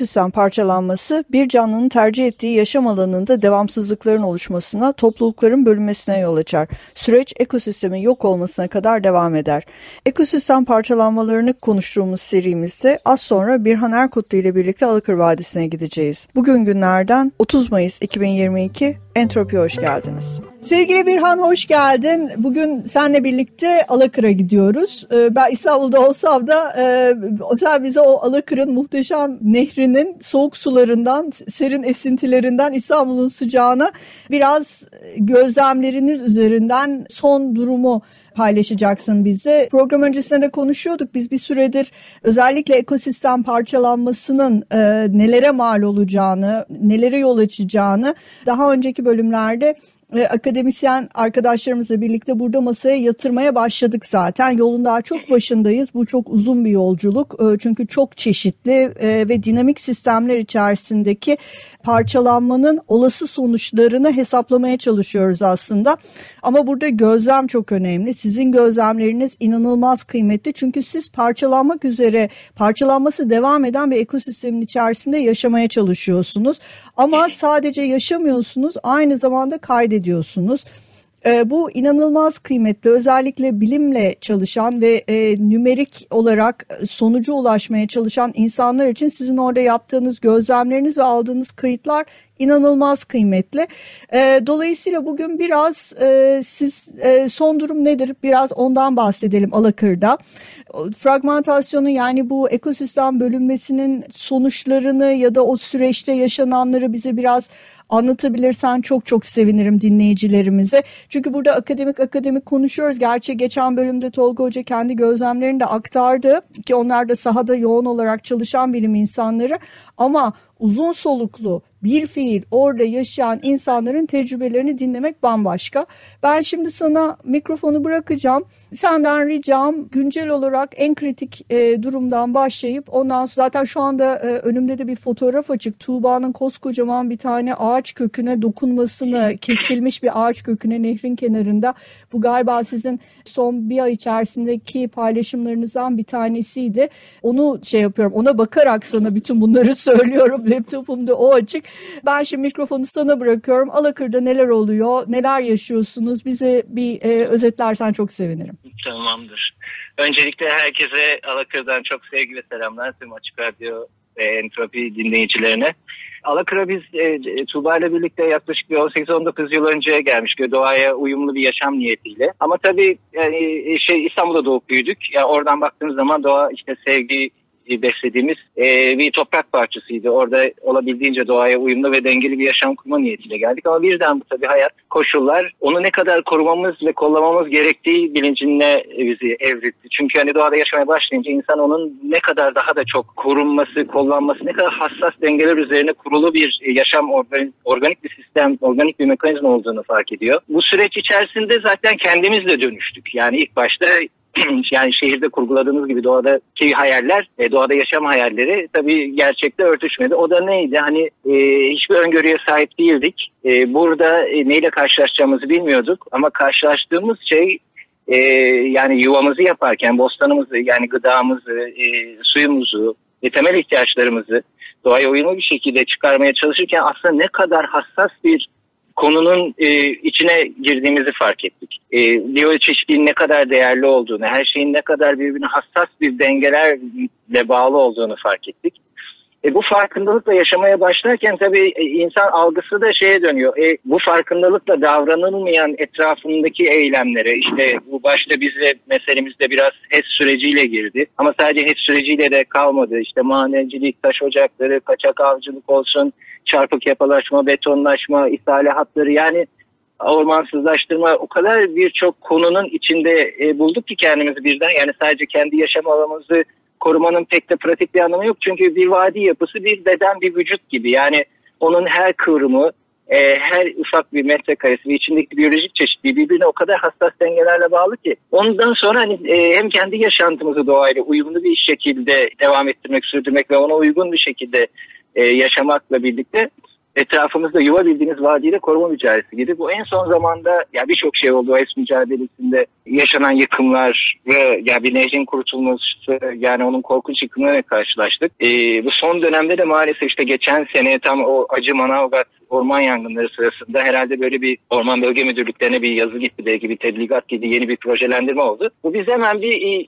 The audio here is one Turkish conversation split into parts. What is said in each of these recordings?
Ekosistem parçalanması bir canlının tercih ettiği yaşam alanında devamsızlıkların oluşmasına, toplulukların bölünmesine yol açar. Süreç ekosistemin yok olmasına kadar devam eder. Ekosistem parçalanmalarını konuştuğumuz serimizde az sonra Birhan Erkutlu ile birlikte Alıkır Vadisi'ne gideceğiz. Bugün günlerden 30 Mayıs 2022 Entropi hoş geldiniz. Sevgili Birhan hoş geldin. Bugün seninle birlikte Alakır'a gidiyoruz. Ee, ben İstanbul'da olsam da e, sen bize o Alakır'ın muhteşem nehrinin soğuk sularından, serin esintilerinden İstanbul'un sıcağına biraz gözlemleriniz üzerinden son durumu paylaşacaksın bize. Program öncesinde de konuşuyorduk. Biz bir süredir özellikle ekosistem parçalanmasının e, nelere mal olacağını, nelere yol açacağını daha önceki bölümlerde e, akademisyen arkadaşlarımızla birlikte burada masaya yatırmaya başladık zaten. Yolun daha çok başındayız. Bu çok uzun bir yolculuk. E, çünkü çok çeşitli e, ve dinamik sistemler içerisindeki parçalanmanın olası sonuçlarını hesaplamaya çalışıyoruz aslında. Ama burada gözlem çok önemli. Sizin gözlemleriniz inanılmaz kıymetli. Çünkü siz parçalanmak üzere, parçalanması devam eden bir ekosistemin içerisinde yaşamaya çalışıyorsunuz. Ama sadece yaşamıyorsunuz, aynı zamanda kaydediyorsunuz ediyorsunuz. E, bu inanılmaz kıymetli özellikle bilimle çalışan ve e, nümerik olarak sonuca ulaşmaya çalışan insanlar için sizin orada yaptığınız gözlemleriniz ve aldığınız kayıtlar inanılmaz kıymetli. E, dolayısıyla bugün biraz e, siz e, son durum nedir biraz ondan bahsedelim Alakır'da. Fragmentasyonu yani bu ekosistem bölünmesinin sonuçlarını ya da o süreçte yaşananları bize biraz anlatabilirsen çok çok sevinirim dinleyicilerimize. Çünkü burada akademik akademik konuşuyoruz. Gerçi geçen bölümde Tolga Hoca kendi gözlemlerini de aktardı ki onlar da sahada yoğun olarak çalışan bilim insanları ama uzun soluklu bir fiil orada yaşayan insanların tecrübelerini dinlemek bambaşka. Ben şimdi sana mikrofonu bırakacağım. Senden ricam güncel olarak en kritik e, durumdan başlayıp ondan sonra zaten şu anda e, önümde de bir fotoğraf açık. Tuğba'nın koskocaman bir tane ağaç köküne dokunmasını kesilmiş bir ağaç köküne nehrin kenarında. Bu galiba sizin son bir ay içerisindeki paylaşımlarınızdan bir tanesiydi. Onu şey yapıyorum ona bakarak sana bütün bunları söylüyorum. Laptopumda o açık. Ben şimdi mikrofonu sana bırakıyorum. Alakır'da neler oluyor, neler yaşıyorsunuz? Bize bir e, özetlersen çok sevinirim. Tamamdır. Öncelikle herkese Alakır'dan çok sevgi selamlar. Tüm Açık Radyo ve Entropi dinleyicilerine. Alakır'a biz e, Tuğba ile birlikte yaklaşık bir 18-19 yıl önce gelmiş doğaya uyumlu bir yaşam niyetiyle. Ama tabii yani, e, şey İstanbul'da doğup büyüdük. Yani oradan baktığımız zaman doğa işte sevgi, beslediğimiz e, bir toprak parçasıydı. Orada olabildiğince doğaya uyumlu ve dengeli bir yaşam kurma niyetiyle geldik. Ama birden bu tabii hayat koşullar onu ne kadar korumamız ve kollamamız gerektiği bilincine bizi evritti. Çünkü hani doğada yaşamaya başlayınca insan onun ne kadar daha da çok korunması, kollanması, ne kadar hassas dengeler üzerine kurulu bir yaşam organik, organik bir sistem, organik bir mekanizma olduğunu fark ediyor. Bu süreç içerisinde zaten kendimizle dönüştük. Yani ilk başta yani şehirde kurguladığımız gibi doğadaki hayaller, e, doğada yaşam hayalleri tabii gerçekte örtüşmedi. O da neydi? Hani e, hiçbir öngörüye sahip değildik. E, burada e, neyle karşılaşacağımızı bilmiyorduk ama karşılaştığımız şey e, yani yuvamızı yaparken bostanımızı yani gıdamızı, e, suyumuzu, e, temel ihtiyaçlarımızı doğaya uyumlu bir şekilde çıkarmaya çalışırken aslında ne kadar hassas bir konunun e, içine girdiğimizi fark ettik. E, biyoçeşitliğin ne kadar değerli olduğunu, her şeyin ne kadar birbirine hassas bir dengelerle bağlı olduğunu fark ettik. E, bu farkındalıkla yaşamaya başlarken tabii e, insan algısı da şeye dönüyor. E, bu farkındalıkla davranılmayan etrafındaki eylemlere işte bu başta bize meselemizde biraz HES süreciyle girdi. Ama sadece HES süreciyle de kalmadı. İşte madencilik, taş ocakları, kaçak avcılık olsun, çarpık yapılaşma, betonlaşma, ishale hatları yani ormansızlaştırma o kadar birçok konunun içinde e, bulduk ki kendimizi birden. Yani sadece kendi yaşam alanımızı korumanın pek de pratik bir anlamı yok. Çünkü bir vadi yapısı bir beden bir vücut gibi. Yani onun her kıvrımı e, her ufak bir metrekaresi ve içindeki biyolojik çeşitliği birbirine o kadar hassas dengelerle bağlı ki ondan sonra hani e, hem kendi yaşantımızı doğayla uyumlu bir şekilde devam ettirmek, sürdürmek ve ona uygun bir şekilde e, yaşamakla birlikte etrafımızda yuva bildiğiniz vadiyle koruma mücadelesi gibi. Bu en son zamanda ya birçok şey oldu OS mücadelesinde yaşanan yıkımlar ve ya bir nehrin kurutulması yani onun korkunç yıkımlarıyla karşılaştık. Ee, bu son dönemde de maalesef işte geçen sene tam o acı Manavgat orman yangınları sırasında herhalde böyle bir orman bölge müdürlüklerine bir yazı gitti belki bir tebligat gibi yeni bir projelendirme oldu. Bu biz hemen bir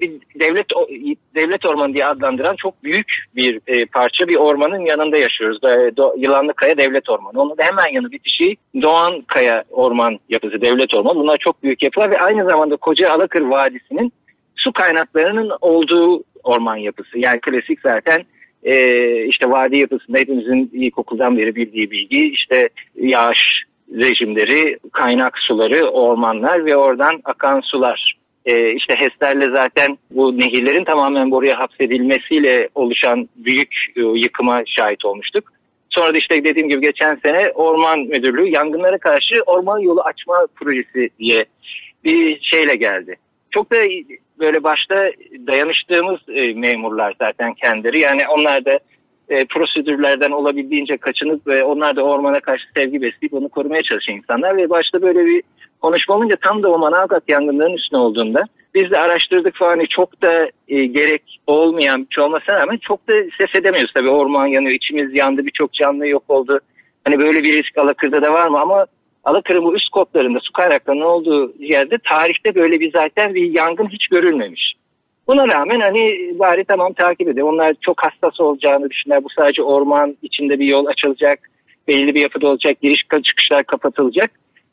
bir devlet devlet ormanı diye adlandıran çok büyük bir e, parça bir ormanın yanında yaşıyoruz. E, Do, Yılanlı Kaya Devlet Ormanı. Onun da hemen yanı bitişi Doğan Kaya Orman yapısı Devlet Ormanı. Bunlar çok büyük yapılar ve aynı zamanda Koca Alakır Vadisi'nin su kaynaklarının olduğu orman yapısı. Yani klasik zaten e, işte vadi yapısında hepimizin ilkokuldan beri bildiği bilgi işte yağış rejimleri, kaynak suları, ormanlar ve oradan akan sular e, işte HES'lerle zaten bu nehirlerin tamamen buraya hapsedilmesiyle oluşan büyük e, yıkıma şahit olmuştuk. Sonra da işte dediğim gibi geçen sene Orman Müdürlüğü yangınlara karşı orman yolu açma projesi diye bir şeyle geldi. Çok da böyle başta dayanıştığımız e, memurlar zaten kendileri. Yani onlar da e, prosedürlerden olabildiğince kaçınıp ve onlar da ormana karşı sevgi besleyip onu korumaya çalışan insanlar ve başta böyle bir konuşma olunca tam da o Manavgat yangınlarının üstüne olduğunda biz de araştırdık falan çok da e, gerek olmayan bir şey olmasına rağmen çok da ses edemiyoruz. Tabii orman yanıyor, içimiz yandı, birçok canlı yok oldu. Hani böyle bir risk Alakır'da da var mı ama Alakır'ın bu üst koplarında su kaynaklarının olduğu yerde tarihte böyle bir zaten bir yangın hiç görülmemiş. Buna rağmen hani bari tamam takip edelim. Onlar çok hassas olacağını düşünler. Bu sadece orman içinde bir yol açılacak. Belli bir yapıda olacak. Giriş çıkışlar kapatılacak.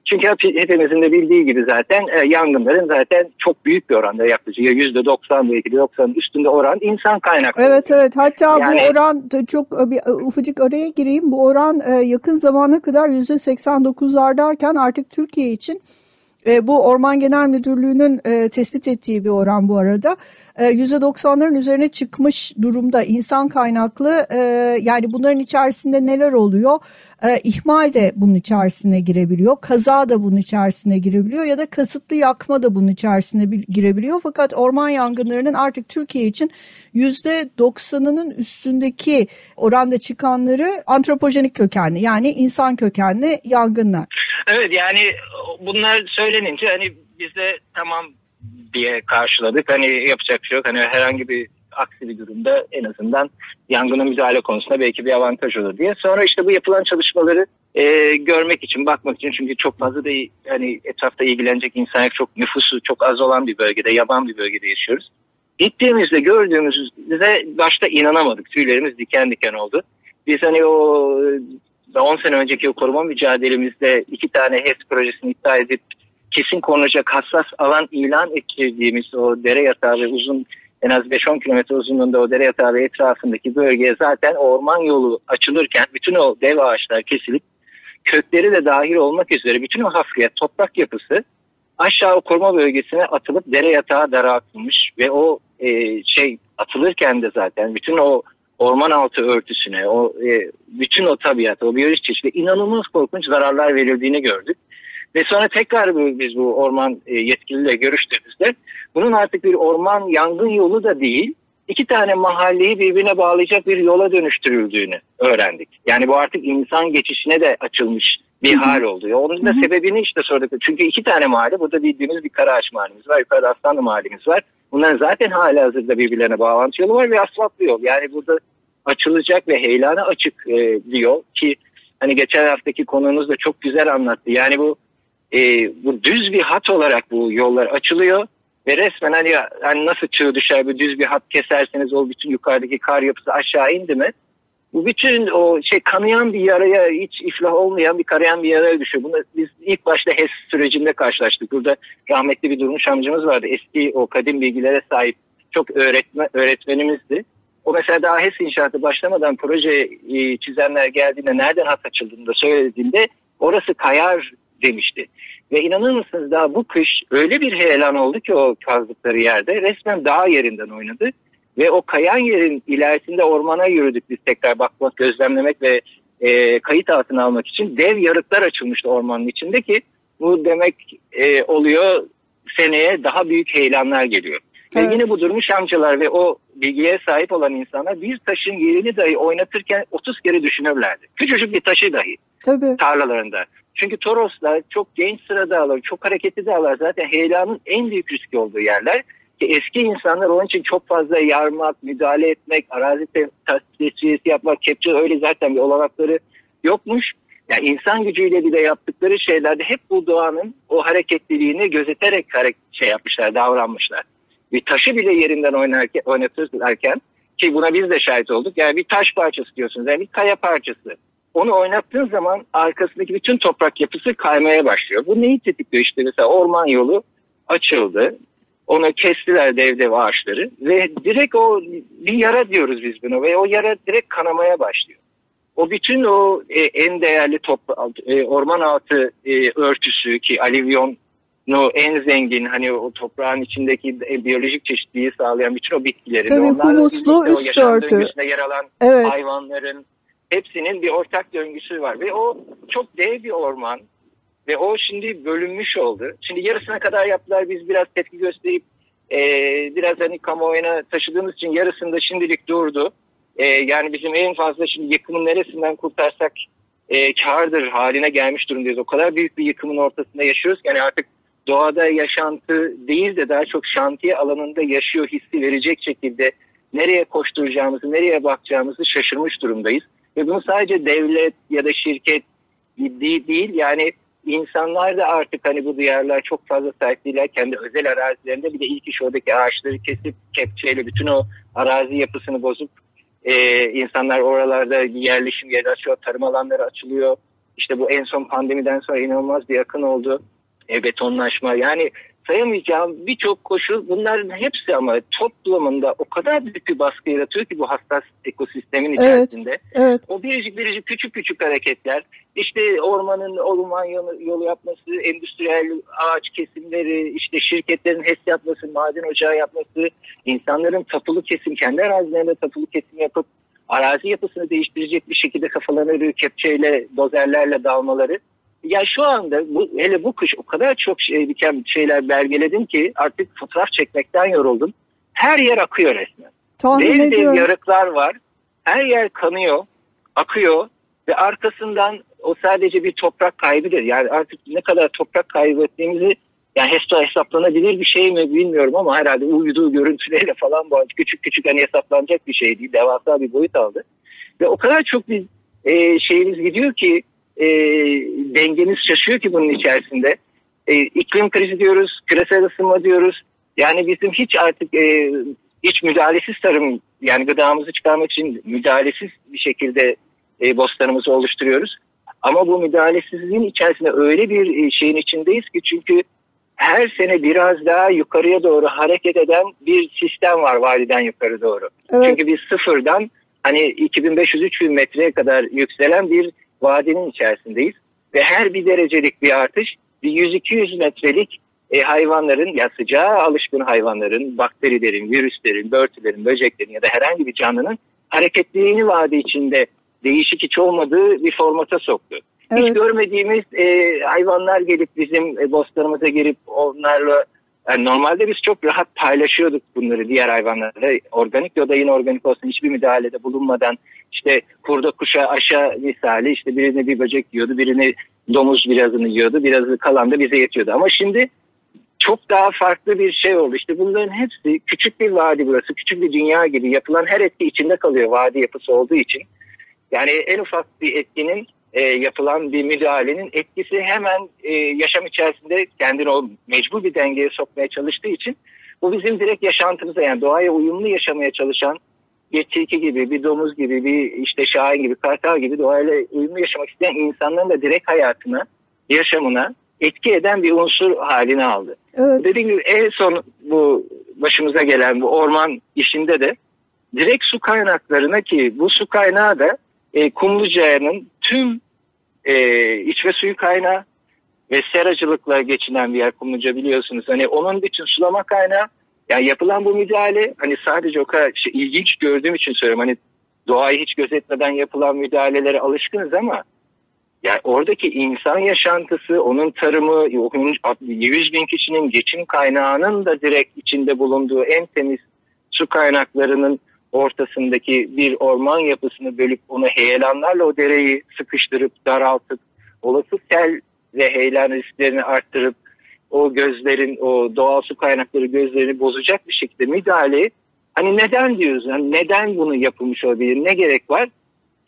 Çünkü hepimizin de bildiği gibi zaten e, yangınların zaten çok büyük bir oranda yaklaşık %90 belki de 90'ın üstünde oran insan kaynaklı. Evet evet. Hatta yani, bu oran çok e, bir e, ufacık araya gireyim. Bu oran e, yakın zamana kadar %89'lardayken artık Türkiye için e, bu Orman Genel Müdürlüğü'nün e, tespit ettiği bir oran bu arada. E, %90'ların üzerine çıkmış durumda insan kaynaklı e, yani bunların içerisinde neler oluyor? E, ihmal de bunun içerisine girebiliyor. Kaza da bunun içerisine girebiliyor ya da kasıtlı yakma da bunun içerisine girebiliyor. Fakat orman yangınlarının artık Türkiye için %90'ının üstündeki oranda çıkanları antropojenik kökenli yani insan kökenli yangınlar. Evet yani bunlar söylenince hani biz de tamam diye karşıladık. Hani yapacak bir şey yok. Hani herhangi bir aksi bir durumda en azından yangına müdahale konusunda belki bir avantaj olur diye. Sonra işte bu yapılan çalışmaları e, görmek için, bakmak için çünkü çok fazla da hani etrafta ilgilenecek insan çok nüfusu çok az olan bir bölgede, yaban bir bölgede yaşıyoruz. Gittiğimizde gördüğümüzde başta inanamadık. Tüylerimiz diken diken oldu. Biz hani o 10 sene önceki koruma mücadelemizde iki tane HES projesini iptal edip kesin konulacak hassas alan ilan ettirdiğimiz o dere yatağı ve uzun en az 5-10 kilometre uzunluğunda o dere yatağı ve etrafındaki bölgeye zaten orman yolu açılırken bütün o dev ağaçlar kesilip kökleri de dahil olmak üzere bütün o hafriyat toprak yapısı aşağı o koruma bölgesine atılıp dere yatağı daraltılmış ve o e, şey atılırken de zaten bütün o orman altı örtüsüne, o e, bütün o tabiata, o biyolojik çeşitliğe inanılmaz korkunç zararlar verildiğini gördük. Ve sonra tekrar biz bu orman e, yetkiliyle görüştüğümüzde bunun artık bir orman yangın yolu da değil, iki tane mahalleyi birbirine bağlayacak bir yola dönüştürüldüğünü öğrendik. Yani bu artık insan geçişine de açılmış bir hal oldu. Onun da sebebini işte sorduk. Çünkü iki tane mahalle, burada bildiğimiz bir Karaağaç mahallemiz var, yukarıda Aslanlı mahallemiz var. Bunların zaten hala hazırda birbirlerine bağlantı yolu var ve asfaltlı yol. Yani burada açılacak ve heylana açık e, diyor ki hani geçen haftaki konuğunuz da çok güzel anlattı. Yani bu e, bu düz bir hat olarak bu yollar açılıyor ve resmen hani, hani nasıl çığ düşer bir düz bir hat keserseniz o bütün yukarıdaki kar yapısı aşağı indi mi? Bu bütün o şey kanayan bir yaraya hiç iflah olmayan bir karayan bir yaraya düşüyor. Bunu biz ilk başta HES sürecinde karşılaştık. Burada rahmetli bir durmuş amcamız vardı. Eski o kadim bilgilere sahip çok öğretme, öğretmenimizdi. O mesela daha HES inşaatı başlamadan proje e, çizenler geldiğinde nereden hat açıldığını da söylediğinde orası kayar demişti. Ve inanır mısınız daha bu kış öyle bir heyelan oldu ki o kazdıkları yerde resmen dağ yerinden oynadı. Ve o kayan yerin ilerisinde ormana yürüdük biz tekrar bakmak, gözlemlemek ve e, kayıt altına almak için dev yarıklar açılmıştı ormanın içinde ki bu demek e, oluyor seneye daha büyük heyelanlar geliyor. Evet. Ve yine bu durumu Şamcılar ve o bilgiye sahip olan insanlar bir taşın yerini dahi oynatırken 30 kere düşünürlerdi. Küçücük bir taşı dahi Tabii. tarlalarında. Çünkü Toroslar çok genç sıra dağlar, çok hareketli dağlar zaten heyelanın en büyük riski olduğu yerler. Ki eski insanlar onun için çok fazla yarmak, müdahale etmek, arazi tesviyesi yapmak, kepçe öyle zaten bir olanakları yokmuş. Yani insan gücüyle bile yaptıkları şeylerde hep bu doğanın o hareketliliğini gözeterek şey yapmışlar, davranmışlar. Bir taşı bile yerinden oynarken, oynatırlarken ki buna biz de şahit olduk. Yani bir taş parçası diyorsunuz, yani bir kaya parçası. Onu oynattığın zaman arkasındaki bütün toprak yapısı kaymaya başlıyor. Bu neyi tetikliyor işte mesela orman yolu açıldı. Onu kestiler dev dev ağaçları ve direkt o bir yara diyoruz biz bunu ve o yara direkt kanamaya başlıyor. O bütün o e, en değerli top, e, orman altı e, örtüsü ki alivyon no en zengin hani o toprağın içindeki e, biyolojik çeşitliliği sağlayan bütün o bitkilerin Tabii humuslu üst örtü. yer alan evet. hayvanların hepsinin bir ortak döngüsü var ve o çok dev bir orman ve o şimdi bölünmüş oldu. Şimdi yarısına kadar yaptılar biz biraz tepki gösterip e, biraz hani kamuoyuna taşıdığımız için yarısında şimdilik durdu. E, yani bizim en fazla şimdi yıkımın neresinden kurtarsak e, kardır haline gelmiş durumdayız. O kadar büyük bir yıkımın ortasında yaşıyoruz yani artık doğada yaşantı değil de daha çok şantiye alanında yaşıyor hissi verecek şekilde nereye koşturacağımızı, nereye bakacağımızı şaşırmış durumdayız. Ve bunu sadece devlet ya da şirket değil yani insanlar da artık hani bu diyarlar çok fazla sahip değiller. Kendi özel arazilerinde bir de ilk iş oradaki ağaçları kesip kepçeyle bütün o arazi yapısını bozup e, insanlar oralarda yerleşim yeri açıyor, tarım alanları açılıyor. İşte bu en son pandemiden sonra inanılmaz bir yakın oldu. E, betonlaşma yani sayamayacağım birçok koşul bunların hepsi ama toplamında o kadar büyük bir baskı yaratıyor ki bu hassas ekosistemin içerisinde. Evet, evet. O biricik biricik küçük küçük hareketler işte ormanın orman yolu, yolu yapması, endüstriyel ağaç kesimleri, işte şirketlerin HES yapması, maden ocağı yapması, insanların tapulu kesim, kendi arazilerinde tapulu kesim yapıp arazi yapısını değiştirecek bir şekilde kafalarını kepçeyle, dozerlerle dalmaları ya şu anda bu, hele bu kış o kadar çok şey, diken şeyler belgeledim ki artık fotoğraf çekmekten yoruldum. Her yer akıyor resmen. Tahmin dev yarıklar var. Her yer kanıyor, akıyor ve arkasından o sadece bir toprak kaybıdır. Yani artık ne kadar toprak kaybettiğimizi yani hesto hesaplanabilir bir şey mi bilmiyorum ama herhalde uyuduğu görüntülerle falan bu küçük küçük hani hesaplanacak bir şey değil. Devasa bir boyut aldı. Ve o kadar çok bir e, şeyimiz gidiyor ki e, dengemiz şaşıyor ki bunun içerisinde. E, iklim krizi diyoruz, küresel ısınma diyoruz. Yani bizim hiç artık e, hiç müdahalesiz tarım yani gıdamızı çıkarmak için müdahalesiz bir şekilde e, bostanımızı oluşturuyoruz. Ama bu müdahalesizliğin içerisinde öyle bir e, şeyin içindeyiz ki çünkü her sene biraz daha yukarıya doğru hareket eden bir sistem var vadiden yukarı doğru. Evet. Çünkü biz sıfırdan hani 2500-3000 metreye kadar yükselen bir vadinin içerisindeyiz. Ve her bir derecelik bir artış bir 100-200 metrelik e, hayvanların ya sıcağa alışkın hayvanların, bakterilerin, virüslerin, börtülerin, böceklerin ya da herhangi bir canlının hareketliliğini vadi içinde değişik hiç olmadığı bir formata soktu. Evet. Hiç görmediğimiz e, hayvanlar gelip bizim e, bostanımıza gelip onlarla yani normalde biz çok rahat paylaşıyorduk bunları diğer hayvanlarla. Organik ya da inorganik olsun hiçbir müdahalede bulunmadan işte kurda kuşa aşağı misali işte birini bir böcek yiyordu, birini domuz birazını yiyordu, birazı kalan da bize yetiyordu. Ama şimdi çok daha farklı bir şey oldu. İşte bunların hepsi küçük bir vadi burası, küçük bir dünya gibi yapılan her etki içinde kalıyor vadi yapısı olduğu için. Yani en ufak bir etkinin e, yapılan bir müdahalenin etkisi hemen e, yaşam içerisinde kendini o mecbur bir dengeye sokmaya çalıştığı için bu bizim direkt yaşantımıza yani doğaya uyumlu yaşamaya çalışan bir tilki gibi, bir domuz gibi, bir işte şahin gibi, kartal gibi doğayla uyumlu yaşamak isteyen insanların da direkt hayatına, yaşamına etki eden bir unsur haline aldı. Evet. Dediğim gibi en son bu başımıza gelen bu orman işinde de direkt su kaynaklarına ki bu su kaynağı da e, Kumluca'nın tüm e, içme suyu kaynağı ve seracılıkla geçinen bir yer Kumluca biliyorsunuz. Hani onun bütün sulama kaynağı yani yapılan bu müdahale hani sadece o kadar şey, ilginç gördüğüm için söylüyorum. Hani doğayı hiç gözetmeden yapılan müdahalelere alışkınız ama yani oradaki insan yaşantısı, onun tarımı, 100 bin kişinin geçim kaynağının da direkt içinde bulunduğu en temiz su kaynaklarının ortasındaki bir orman yapısını bölüp onu heyelanlarla o dereyi sıkıştırıp daraltıp olası sel ve heyelan risklerini arttırıp o gözlerin o doğal su kaynakları gözlerini bozacak bir şekilde müdahale hani neden diyoruz? Yani neden bunu yapılmış olabilir? Ne gerek var?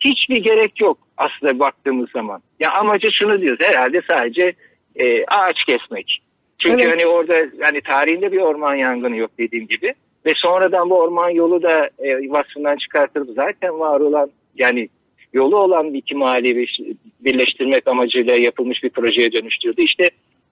Hiçbir gerek yok aslında baktığımız zaman. Ya amacı şunu diyoruz herhalde sadece e, ağaç kesmek. Çünkü evet. hani orada hani tarihinde bir orman yangını yok dediğim gibi ve sonradan bu orman yolu da e, vasfından çıkartılıp zaten var olan yani yolu olan iki mahalleyi birleştirmek amacıyla yapılmış bir projeye dönüştürdü. İşte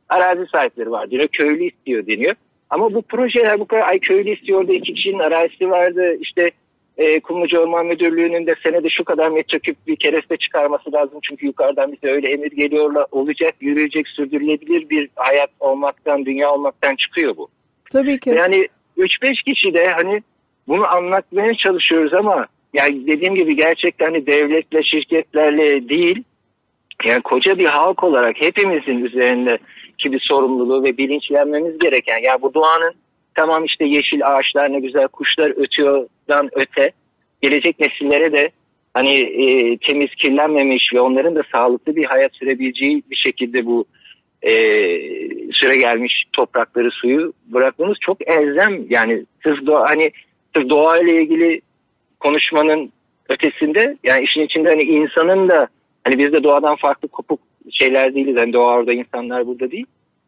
arazi sahipleri var diyor, köylü istiyor deniyor. Ama bu projeler bu kadar ay köylü istiyor da iki kişinin arazisi vardı. İşte e, Kumluca Orman Müdürlüğü'nün de senede şu kadar metreküp bir kereste çıkarması lazım. Çünkü yukarıdan bize öyle emir geliyorlar. Olacak, yürüyecek, sürdürülebilir bir hayat olmaktan, dünya olmaktan çıkıyor bu. Tabii ki. Yani 3-5 kişi de hani bunu anlatmaya çalışıyoruz ama yani dediğim gibi gerçekten hani devletle, şirketlerle değil yani koca bir halk olarak hepimizin üzerinde ki bir sorumluluğu ve bilinçlenmemiz gereken. Ya bu doğanın tamam işte yeşil ağaçlar ne güzel kuşlar ötüyordan öte gelecek nesillere de hani e, temiz kirlenmemiş ve onların da sağlıklı bir hayat sürebileceği bir şekilde bu e, süre gelmiş toprakları suyu bırakmamız çok elzem yani sırf doğa, hani sırf doğa ile ilgili konuşmanın ötesinde yani işin içinde hani insanın da hani biz de doğadan farklı kopuk şeyler değiliz. Hani doğa orada insanlar burada değil.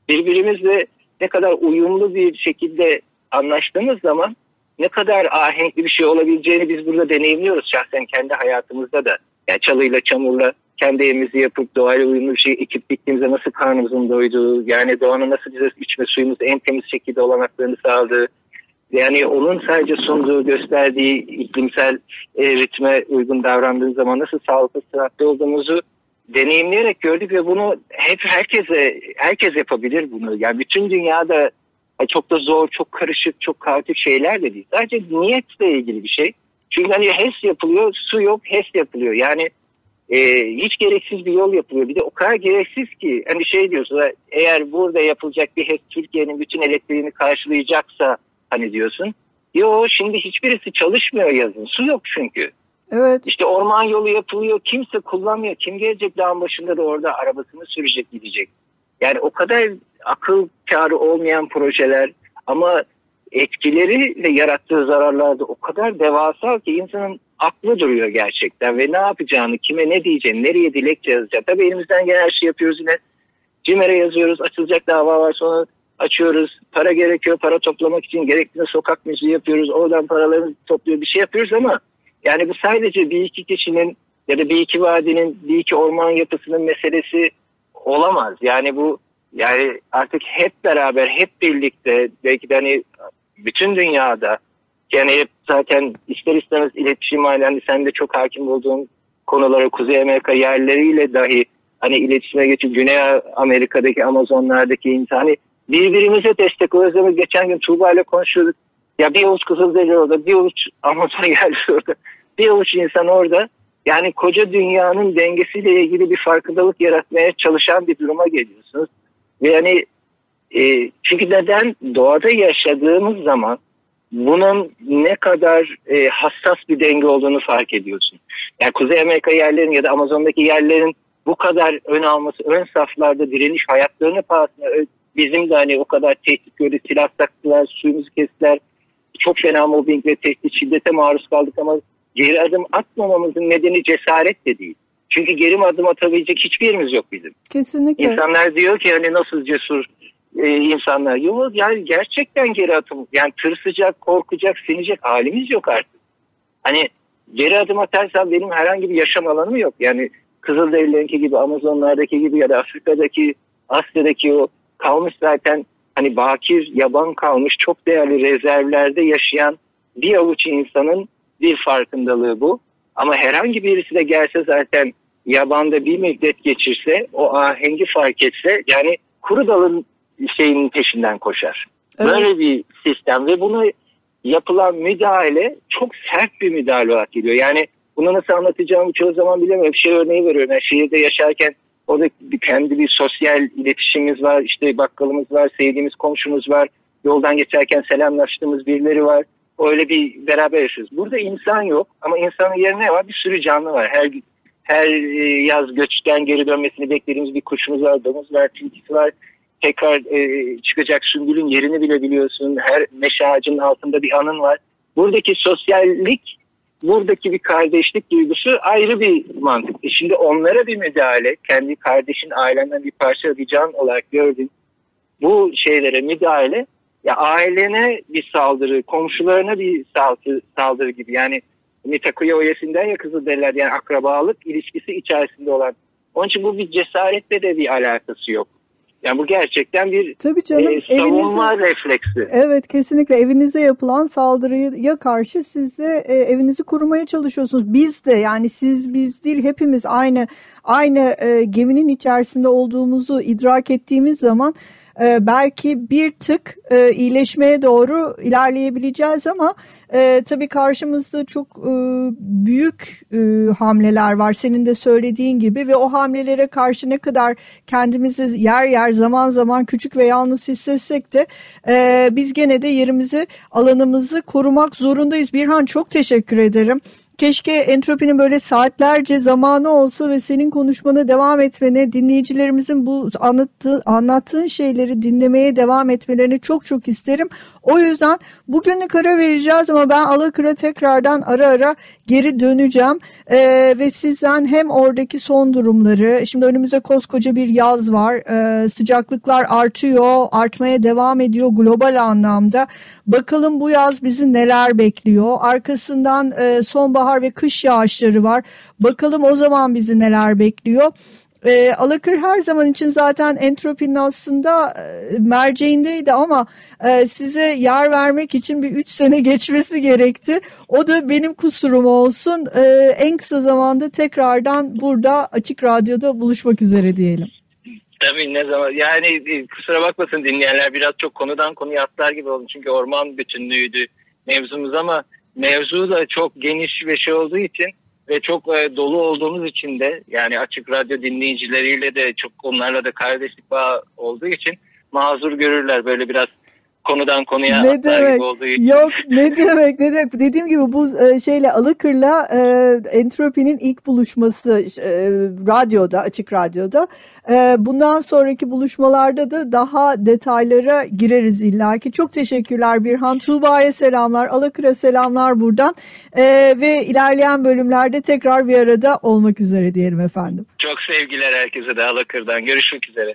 Birbirimizle ne kadar uyumlu bir şekilde anlaştığımız zaman ne kadar ahenkli bir şey olabileceğini biz burada deneyimliyoruz şahsen kendi hayatımızda da. Yani çalıyla çamurla kendi evimizi yapıp doğayla uyumlu bir şey ekip bittiğimizde nasıl karnımızın doyduğu, yani doğanın nasıl bize içme suyumuzu en temiz şekilde olanaklarını sağladığı, yani onun sadece sunduğu, gösterdiği iklimsel e, ritme uygun davrandığın zaman nasıl sağlıklı sıhhatli olduğumuzu deneyimleyerek gördük ve bunu hep herkese herkes yapabilir bunu. Yani bütün dünyada çok da zor, çok karışık, çok kaotik şeyler de değil. Sadece niyetle ilgili bir şey. Çünkü hani HES yapılıyor, su yok, HES yapılıyor. Yani e, hiç gereksiz bir yol yapılıyor. Bir de o kadar gereksiz ki hani şey diyorsun eğer burada yapılacak bir HES Türkiye'nin bütün elektriğini karşılayacaksa hani diyorsun. Yo şimdi hiçbirisi çalışmıyor yazın. Su yok çünkü. Evet. İşte orman yolu yapılıyor. Kimse kullanmıyor. Kim gelecek dağın başında da orada arabasını sürecek gidecek. Yani o kadar akıl kârı olmayan projeler ama etkileri ve yarattığı zararlar da o kadar devasa ki insanın aklı duruyor gerçekten ve ne yapacağını, kime ne diyeceğini, nereye dilekçe yazacağını. Tabii elimizden gelen her şeyi yapıyoruz yine. CİMER'e yazıyoruz, açılacak dava var sonra açıyoruz. Para gerekiyor, para toplamak için gerektiğinde sokak müziği yapıyoruz. Oradan paraları topluyor, bir şey yapıyoruz ama yani bu sadece bir iki kişinin ya da bir iki vadinin, bir iki orman yapısının meselesi olamaz. Yani bu yani artık hep beraber, hep birlikte belki de hani bütün dünyada yani zaten ister istemez iletişim halinde sen de çok hakim olduğun konulara Kuzey Amerika yerleriyle dahi hani iletişime geçip Güney Amerika'daki Amazonlardaki insan birbirimize destek oluyoruz. Geçen gün Tuğba ile konuşuyorduk. Ya bir avuç Kızılderili orada, bir avuç Amazon yerli orada, bir avuç insan orada. Yani koca dünyanın dengesiyle ilgili bir farkındalık yaratmaya çalışan bir duruma geliyorsunuz. Ve yani e, çünkü neden doğada yaşadığımız zaman bunun ne kadar e, hassas bir denge olduğunu fark ediyorsun. Yani Kuzey Amerika yerlerinin ya da Amazon'daki yerlerin bu kadar ön alması, ön saflarda direniş hayatlarını pahasına bizim de hani o kadar tehdit gördük, silah taktılar, suyumuzu kestiler. Çok fena mobbing ve tehdit şiddete maruz kaldık ama geri adım atmamamızın nedeni cesaret de değil. Çünkü geri adım atabilecek hiçbir yerimiz yok bizim. Kesinlikle. İnsanlar diyor ki hani nasıl cesur e, insanlar. Yok yani gerçekten geri adım. Yani tırsacak, korkacak, sinecek halimiz yok artık. Hani geri adım atarsam benim herhangi bir yaşam alanım yok. Yani Kızılderililerinki gibi, Amazonlardaki gibi ya da Afrika'daki, Asya'daki o kalmış zaten hani bakir, yaban kalmış çok değerli rezervlerde yaşayan bir avuç insanın bir farkındalığı bu. Ama herhangi birisi de gelse zaten yabanda bir müddet geçirse, o ahengi fark etse yani kuru dalın şeyinin peşinden koşar. Evet. Böyle bir sistem ve bunu yapılan müdahale çok sert bir müdahale olarak geliyor. Yani Bunu nasıl anlatacağımı çoğu zaman bilemiyorum. Şey örneği veriyorum. Yani şehirde yaşarken orada bir, kendi bir sosyal iletişimimiz var. İşte bakkalımız var, sevdiğimiz komşumuz var. Yoldan geçerken selamlaştığımız birileri var. Öyle bir beraber yaşıyoruz. Burada insan yok ama insanın yerine var? Bir sürü canlı var. Her her e, yaz göçten geri dönmesini beklediğimiz bir kuşumuz var, domuz var, tilkisi var. Tekrar e, çıkacak sümbülün yerini bile biliyorsun. Her meşe ağacının altında bir anın var. Buradaki sosyallik, buradaki bir kardeşlik duygusu ayrı bir mantık. E şimdi onlara bir müdahale, kendi kardeşin ailenden bir parça bir can olarak gördün. Bu şeylere müdahale ya ailene bir saldırı, komşularına bir saldırı, saldırı gibi. Yani Mitakuya oyesinden ya Kızılderililer yani akrabalık ilişkisi içerisinde olan. Onun için bu bir cesaretle de bir alakası yok. Yani bu gerçekten bir Tabii canım, e, savunma evinize, refleksi. Evet kesinlikle evinize yapılan saldırıya karşı siz de e, evinizi korumaya çalışıyorsunuz. Biz de yani siz biz değil hepimiz aynı aynı e, geminin içerisinde olduğumuzu idrak ettiğimiz zaman e, belki bir tık e, iyileşmeye doğru ilerleyebileceğiz ama e, tabii karşımızda çok büyük hamleler var senin de söylediğin gibi ve o hamlelere karşı ne kadar kendimizi yer yer zaman zaman küçük ve yalnız hissetsek de biz gene de yerimizi alanımızı korumak zorundayız. Birhan çok teşekkür ederim. Keşke entropinin böyle saatlerce zamanı olsa ve senin konuşmana devam etmene, dinleyicilerimizin bu anlattığı, anlattığın şeyleri dinlemeye devam etmelerini çok çok isterim. O yüzden bugünlük ara vereceğiz ama ben Alakır'a tekrardan ara ara geri döneceğim. Ee, ve sizden hem oradaki son durumları, şimdi önümüzde koskoca bir yaz var, ee, sıcaklıklar artıyor, artmaya devam ediyor global anlamda. Bakalım bu yaz bizi neler bekliyor. Arkasından e, sonbahar ve kış yağışları var. Bakalım o zaman bizi neler bekliyor. E, Alakır her zaman için zaten entropinin aslında e, merceğindeydi ama e, size yer vermek için bir üç sene geçmesi gerekti. O da benim kusurum olsun. E, en kısa zamanda tekrardan burada Açık Radyo'da buluşmak üzere diyelim. Tabii ne zaman yani e, kusura bakmasın dinleyenler biraz çok konudan konuya atlar gibi oldu. Çünkü orman bütünlüğüydü mevzumuz ama mevzu da çok geniş ve şey olduğu için ve çok e, dolu olduğumuz için de yani açık radyo dinleyicileriyle de çok onlarla da kardeşlik bağı olduğu için mazur görürler. Böyle biraz konudan konuya ne demek? olduğu için. Yok ne demek ne demek. Dediğim gibi bu e, şeyle Alıkır'la e, Entropi'nin ilk buluşması e, radyoda açık radyoda. E, bundan sonraki buluşmalarda da daha detaylara gireriz illaki. Çok teşekkürler Birhan. Tuğba'ya selamlar. Alıkır'a selamlar buradan. E, ve ilerleyen bölümlerde tekrar bir arada olmak üzere diyelim efendim. Çok sevgiler herkese de Alıkır'dan. Görüşmek üzere.